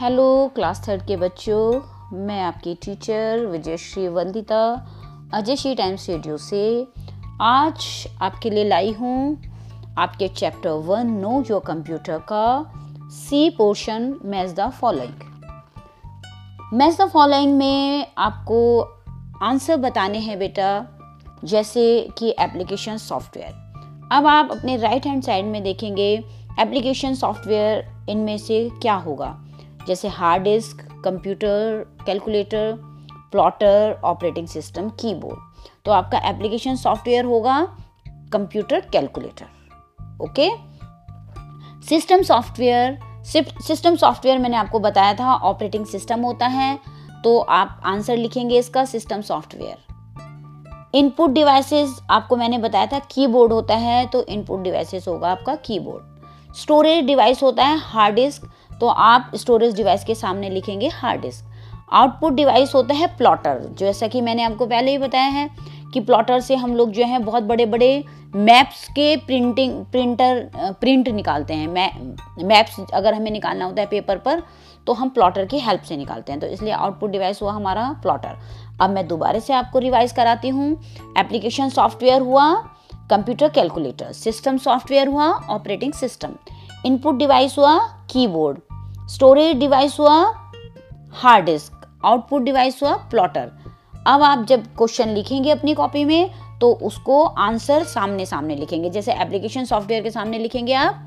Hello class third के बच्चों, मैं आपकी teacher Vijayshree Vandita, Ajay Shri time studio से। आज आपके लिए लाई हूँ आपके chapter one, know your computer का C portion match the following. Match the following में आपको आंसर बताने हैं बेटा, जैसे कि एप्लीकेशन सॉफ्टवेयर। अब आप अपने राइट हैंड साइड में देखेंगे, एप्लीकेशन सॉफ्टवेयर इनमें से क्या होगा? जैसे hard disk computer calculator plotter operating system keyboard तो आपका एप्लीकेशन सॉफ्टवेयर होगा computer calculator okay system software system software मैंने आपको बताया था ऑपरेटिंग सिस्टम होता है तो आप आंसर लिखेंगे इसका सिस्टम सॉफ्टवेयर इनपुट डिवाइसेस आपको मैंने बताया था कीबोर्ड होता है तो इनपुट डिवाइसेस होगा आपका कीबोर्ड स्टोरेज डिवाइस होता है हार्ड डिस्क तो आप स्टोरेज डिवाइस के सामने लिखेंगे हार्ड डिस्क आउटपुट डिवाइस होता है प्लॉटर जैसा कि मैंने आपको पहले ही बताया है कि प्लॉटर से हम लोग जो है बहुत बड़े बड़े मैप्स के प्रिंटिंग प्रिंटर प्रिंट निकालते हैं. मैप्स अगर हमें निकालना होता है पेपर पर तो हम प्लॉटर की हेल्प से निकालते हैं. तो इसलिए आउटपुट डिवाइस हुआ हमारा प्लॉटर अब मैं दोबारा से आपको रिवाइज कराती हूँ. एप्लीकेशन सॉफ्टवेयर हुआ कंप्यूटर कैलकुलेटर सिस्टम सॉफ्टवेयर हुआ ऑपरेटिंग सिस्टम इनपुट डिवाइस हुआ कीबोर्ड स्टोरेज डिवाइस हुआ हार्ड डिस्क, आउटपुट डिवाइस हुआ प्लॉटर। अब आप जब क्वेश्चन लिखेंगे अपनी कॉपी में तो उसको आंसर सामने सामने लिखेंगे। जैसे एप्लीकेशन सॉफ्टवेयर के सामने लिखेंगे आप,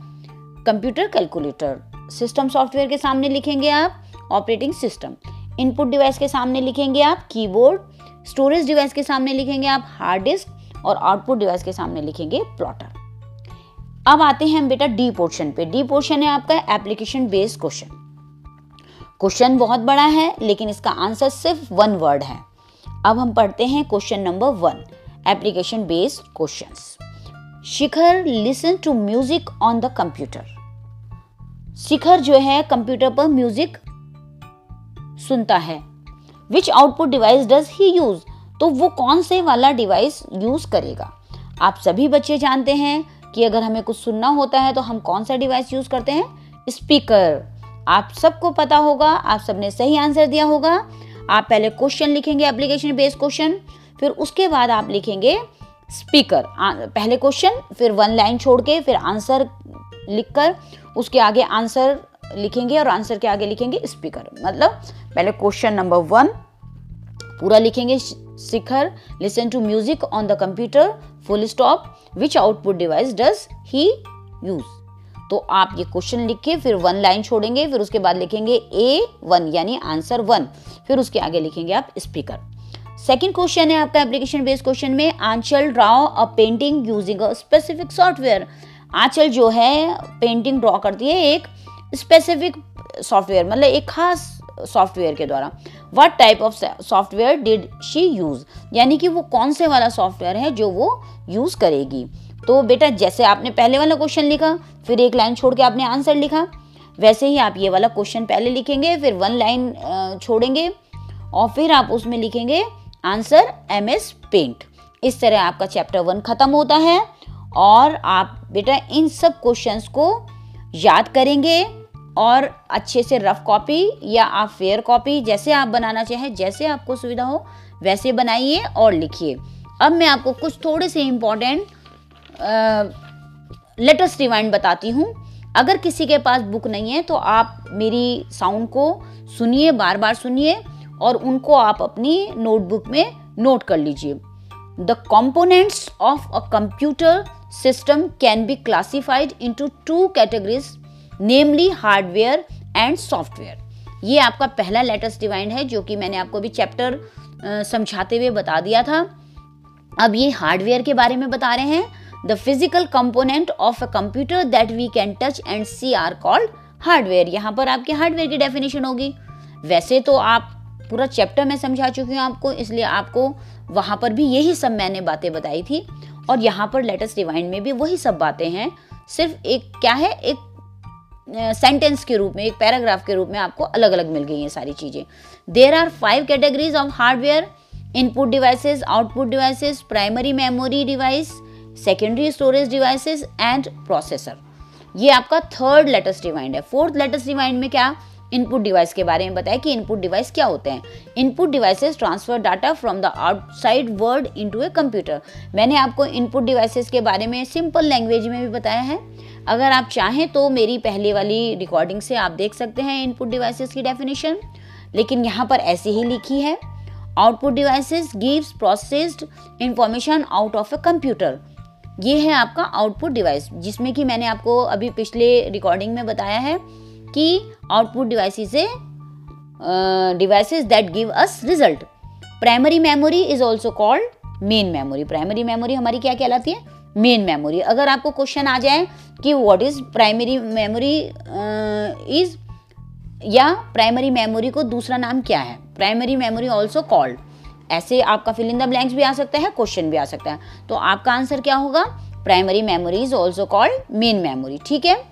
कंप्यूटर कैलकुलेटर, सिस्टम सॉफ्टवेयर के सामने लिखेंगे आप, ऑपरेटिंग सिस्टम। इनपुट डिवाइस के सामने लिखेंगे आप, कीबोर्ड। स्टोरेज डिवाइस के सामने लिखेंगे आप, हार्ड डिस्क और आउटपुट डिवाइस के सामने लिखेंगे प्लॉटर। अब आते हैं हम बेटा डी पोर्शन पे। डी पोर्शन है आपका एप्लीकेशन बेस्ड क्वेश्चन क्वेश्चन बहुत बड़ा है, लेकिन इसका आंसर सिर्फ़ वन वर्ड है। अब हम पढ़ते हैं question number one application based question Shikhar listen to music on the computer Shikhar जो है कंप्यूटर पर म्यूज़िक सुनता है। Which output device does he use तो वो कौन से वाला डिवाइस यूज़ करेगा? आप सभी बच्चे जानते हैं कि अगर हमें कुछ सुनना होता है तो हम कौन सा डिवाइस यूज़ करते हैं? स्पीकर आप सबको पता होगा, आप सबने सही आंसर दिया होगा। आप पहले क्वेश्चन लिखेंगे एप्लीकेशन बेस्ड क्वेश्चन फिर उसके बाद आप लिखेंगे स्पीकर पहले क्वेश्चन फिर वन लाइन छोड़ के, फिर आंसर लिखकर उसके आगे आंसर लिखेंगे और आंसर के आगे लिखेंगे स्पीकर मतलब पहले क्वेश्चन नंबर वन पूरा लिखेंगे, Shikhar listen to music on the computer full stop which output device does he use तो आप ये क्वेश्चन लिख के फिर वन लाइन छोड़ेंगे, फिर उसके बाद लिखेंगे ए वन यानी आंसर वन फिर उसके आगे लिखेंगे आप स्पीकर सेकेंड क्वेश्चन है आपका एप्लीकेशन बेस्ड क्वेश्चन में Aanchal draw a painting using a specific software Aanchal जो है पेंटिंग ड्रॉ करती है एक स्पेसिफिक सॉफ्टवेयर मतलब एक खास सॉफ्टवेयर के द्वारा. What type of software did she use यानी कि वो कौन से वाला सॉफ्टवेयर है जो वो यूज़ करेगी? तो बेटा, जैसे आपने पहले वाला क्वेश्चन लिखा, फिर एक लाइन छोड़ के आपने आंसर लिखा, वैसे ही आप ये वाला क्वेश्चन पहले लिखेंगे, फिर वन लाइन छोड़ेंगे, और फिर आप उसमें लिखेंगे आंसर एम एस पेंट इस तरह आपका चैप्टर वन खत्म होता है, और आप बेटा इन सब क्वेश्चंस को याद करेंगे और अच्छे से रफ कॉपी या आप फेयर कॉपी जैसे आप बनाना चाहें, जैसे आपको सुविधा हो, वैसे बनाइए और लिखिए। अब मैं आपको कुछ थोड़े से इम्पोर्टेंट लेटेस्ट रिवाइंड बताती हूँ। अगर किसी के पास बुक नहीं है तो आप मेरी साउंड को सुनिए बार बार सुनिए और उनको आप अपनी नोटबुक में नोट कर लीजिए। The components of a computer system can be classified into two categories namely hardware and software ये आपका पहला लेटेस्ट डिवाइंड है, जो कि मैंने आपको भी चैप्टर समझाते हुए बता दिया था। अब ये हार्डवेयर के बारे में बता रहे हैं। The physical component of a computer that we can touch and see are called hardware यहाँ पर आपके हार्डवेयर की डेफिनेशन होगी। वैसे तो आप पूरा चैप्टर में समझा चुकी हूँ आपको, इसलिए आपको वहाँ पर भी यही सब मैंने बातें बताई थी। और यहाँ पर लेटेस्ट डिवाइंड में भी वही सब बातें हैं। सिर्फ़ एक, क्या है? एक सेंटेंस के रूप में, एक पैराग्राफ के रूप में आपको अलग अलग मिल गई हैं सारी चीज़ें। There are five categories of hardware input devices output devices primary memory device secondary storage devices and processor ये आपका थर्ड लेटेस्ट डिवाइंड है। फोर्थ लेटेस्ट डिवाइंड में क्या? इनपुट डिवाइस के बारे में बताया कि इनपुट डिवाइस क्या होते हैं। Input devices transfer data from the outside world into a computer मैंने आपको इनपुट डिवाइसेस के बारे में सिंपल लैंग्वेज में भी बताया है। अगर आप चाहें तो मेरी पहले वाली रिकॉर्डिंग से आप देख सकते हैं इनपुट डिवाइसेस की डेफिनेशन लेकिन यहाँ पर ऐसी ही लिखी है output devices gives processed information out of a computer ये है आपका आउटपुट डिवाइस जिसमें कि मैंने आपको अभी पिछले रिकॉर्डिंग में बताया है कि output devices devices that give us result primary memory is also called main memory primary memory हमारी क्या कहलाती है? मेन मेमोरी अगर आपको क्वेश्चन आ जाए कि what is primary memory is या प्राइमरी मेमोरी को दूसरा नाम क्या है? प्राइमरी मेमोरी ऑल्सो कॉल्ड ऐसे आपका फिल इन द ब्लैंक्स भी आ सकता है क्वेश्चन भी आ सकता है। तो आपका आंसर क्या होगा? Primary memory is also called main memory ठीक है?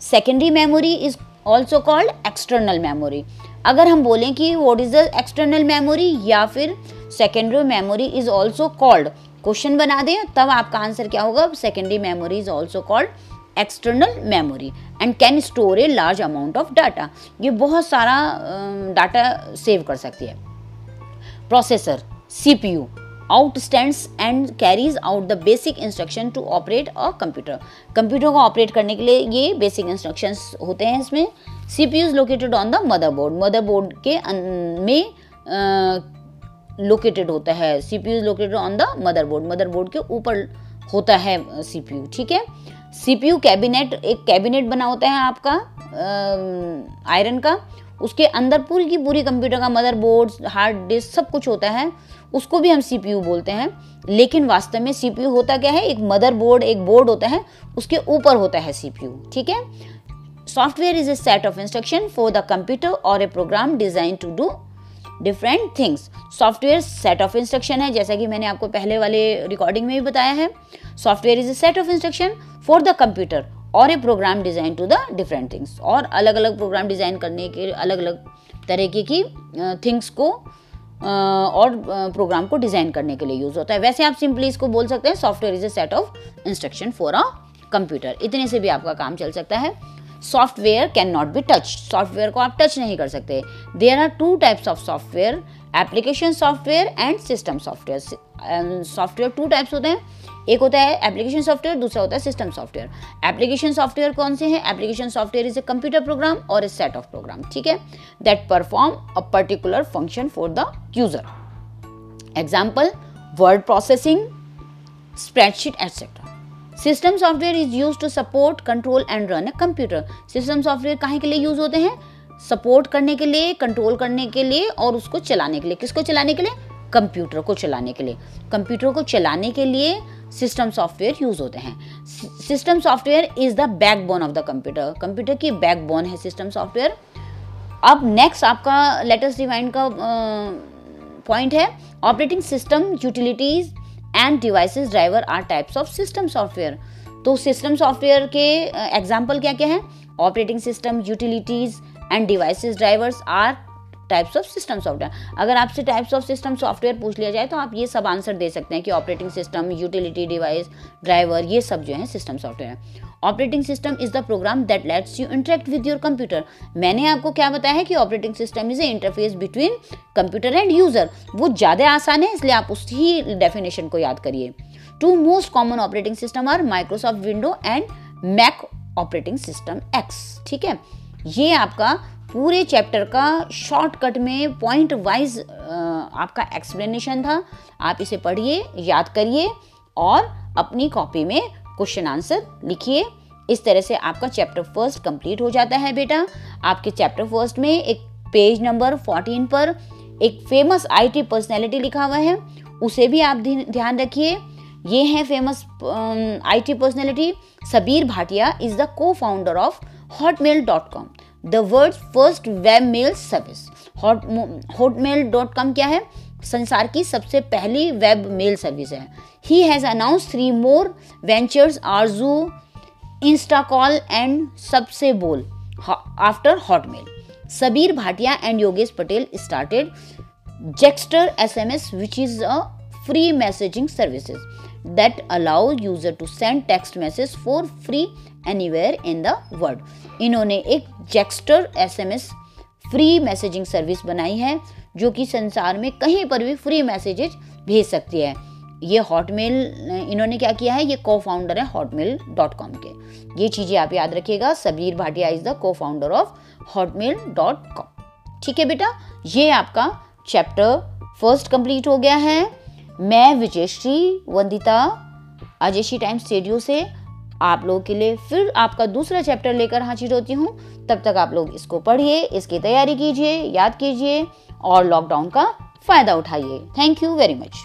Secondary memory is also called external memory अगर हम बोलें कि what is the external memory या फिर secondary memory is also called question बना दें तब आपका आंसर क्या होगा? Secondary memory is also called external memory and can store a large amount of data ये बहुत सारा डाटा uh, सेव कर सकती है। Processor C CPU outstands and and carries out the basic instruction to operate a computer computer को operate करने के लिए ये बेसिक इंस्ट्रक्शंस होते हैं इसमें। C P U is located on the motherboard motherboard के में लोकेटेड होता है C P is located on the motherboard motherboard के ऊपर होता है सी पी यू ठीक है? सी पी यू कैबिनेट एक कैबिनेट बना होता है आपका आयरन का। उसके अंदर पूरी की पूरी कंप्यूटर का मदरबोर्ड हार्ड डिस्क सब कुछ होता है। उसको भी हम सीपीयू बोलते हैं। लेकिन वास्तव में सीपीयू होता क्या है? एक मदरबोर्ड एक बोर्ड होता है, उसके ऊपर होता है सीपीयू ठीक है? Software is a set of instruction for the computer और a program design to do different things software set of instruction है, जैसा कि मैंने आपको पहले वाले रिकॉर्डिंग में भी बताया है। Software is a set of instruction for the computer और a program design to the different things और अलग अलग प्रोग्राम डिज़ाइन करने के अलग अलग तरीके की थिंग्स को और प्रोग्राम को डिज़ाइन करने के लिए यूज़ होता है। वैसे आप सिंपली इसको बोल सकते हैं software is a set of instruction for a computer इतने से भी आपका काम चल सकता है। Software can not be touch software को आप टच नहीं कर सकते। There are two types of software application software and system software software two types होते हैं। एक होता है एप्लीकेशन सॉफ्टवेयर दूसरा होता है सिस्टम सॉफ्टवेयर एप्लीकेशन सॉफ्टवेयर कौन से हैं? Application software is a computer program और ए सेट ऑफ़ प्रोग्राम ठीक है? That perform a particular function for the user example word processing spreadsheet etcetera system software is use to support control and run a computer system software कहीं के लिए use होते हैं? Support करने के लिए कंट्रोल करने के लिए और उसको चलाने के लिए। किसको चलाने के लिए? कंप्यूटर को चलाने के लिए। कंप्यूटर को चलाने के लिए सिस्टम सॉफ्टवेयर यूज़ होते हैं। System software is the backbone of the computer computer की बैकबोन है सिस्टम सॉफ्टवेयर अब नेक्स्ट आपका लेटेस्ट डिवाइन का पॉइंट है। Operating system utilities and devices driver are types of system software तो सिस्टम सॉफ्टवेयर के एग्ज़ाम्पल क्या क्या है? Operating system utilities and devices drivers are types of system software अगर आपसे टाइप्स ऑफ़ सिस्टम सॉफ्टवेयर पूछ लिया जाए तो आप ये सब आंसर दे सकते हैं कि operating system utility device driver ये सब जो है system software operating system is the program that lets you interact with your computer मैंने आपको क्या बताया है कि operating system is a interface between computer and user वो ज़्यादा आसान है, इसलिए आप उसी डेफिनेशन को याद करिए। Two most common operating system are Microsoft window and Mac operating system X ठीक है? ये आपका पूरे चैप्टर का शॉर्टकट में पॉइंट वाइज आपका एक्सप्लेनेशन था। आप इसे पढ़िए, याद करिए और अपनी कॉपी में क्वेश्चन आंसर लिखिए। इस तरह से आपका चैप्टर फ़र्स्ट कंप्लीट हो जाता है बेटा। आपके चैप्टर फ़र्स्ट में एक पेज नंबर 14 पर एक फ़ेमस आईटी पर्सनैलिटी लिखा हुआ है। उसे भी आप ध्यान रखिए। ये है famous IT personality Sabeer Bhatia is the co founder of Hotmail dot com the world first web mail service Hotmail dot com क्या है? संसार की सबसे पहली वेब मेल सर्विस है। He has announce three more ventures Arzoo InstaColl and Sabse Bol after Hotmail Sabeer Bhatia and Yogesh Patel started Jaxtr S M S which is a free messaging services that allow user to send text message for free anywhere in the world इन्होंने एक Jaxtr SMS free messaging service बनाई है, जो कि संसार में कहीं पर भी फ्री मैसेजेज भेज सकती है। ये हॉटमेल इन्होंने क्या किया है? ये को फाउंडर है हॉटमेल डॉट कॉम के। ये चीज़ें आप याद रखिएगा Sabeer Bhatia is the co founder of Hotmail dot com ठीक है बेटा? ये आपका चैप्टर फ़र्स्ट कंप्लीट हो गया है। मैं विजयश्री, वंदिता अजयश्री टाइम्स स्टूडियो से आप लोगों के लिए फिर आपका दूसरा चैप्टर लेकर हाजिर होती हूँ। तब तक आप लोग इसको पढ़िए, इसकी तैयारी कीजिए, याद कीजिए और लॉकडाउन का फ़ायदा उठाइए। Thank you very much